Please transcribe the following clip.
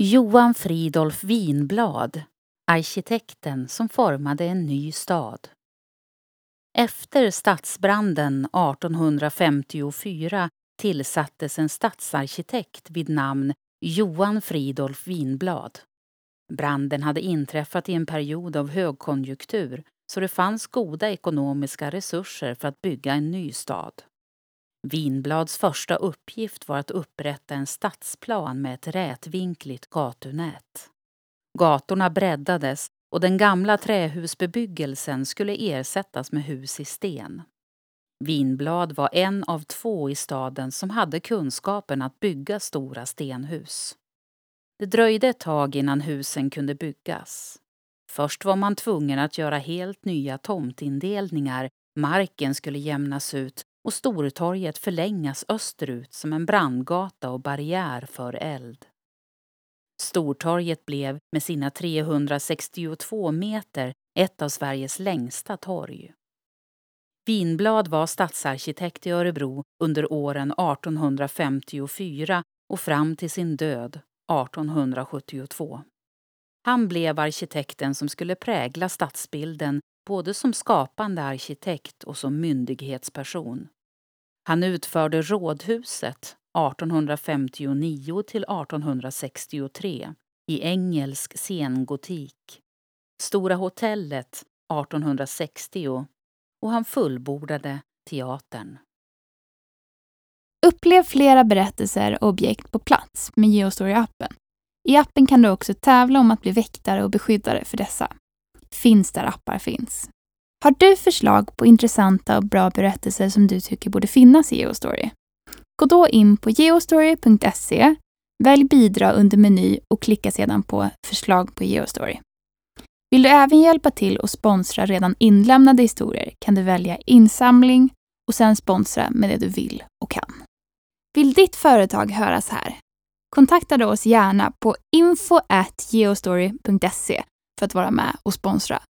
Johan Fridolf Winblad, arkitekten som formade en ny stad. Efter stadsbranden 1854 tillsattes en stadsarkitekt vid namn Johan Fridolf Winblad. Branden hade inträffat i en period av högkonjunktur så det fanns goda ekonomiska resurser för att bygga en ny stad. Vinblads första uppgift var att upprätta en stadsplan med ett rätvinkligt gatunät. Gatorna breddades och den gamla trähusbebyggelsen skulle ersättas med hus i sten. Vinblad var en av två i staden som hade kunskapen att bygga stora stenhus. Det dröjde ett tag innan husen kunde byggas. Först var man tvungen att göra helt nya tomtindelningar, marken skulle jämnas ut och Stortorget förlängas österut som en brandgata och barriär för eld. Stortorget blev med sina 362 meter ett av Sveriges längsta torg. Vinblad var stadsarkitekt i Örebro under åren 1854 och fram till sin död 1872. Han blev arkitekten som skulle prägla stadsbilden både som skapande arkitekt och som myndighetsperson. Han utförde Rådhuset 1859 till 1863 i engelsk sengotik, Stora hotellet 1860 och han fullbordade teatern. Upplev flera berättelser och objekt på plats med Geostory-appen. I appen kan du också tävla om att bli väktare och beskyddare för dessa. Finns där appar finns. Har du förslag på intressanta och bra berättelser som du tycker borde finnas i Geostory? Gå då in på geostory.se, välj bidra under meny och klicka sedan på förslag på Geostory. Vill du även hjälpa till och sponsra redan inlämnade historier kan du välja insamling och sen sponsra med det du vill och kan. Vill ditt företag höras här? Kontakta oss gärna på info.geostory.se för att vara med och sponsra.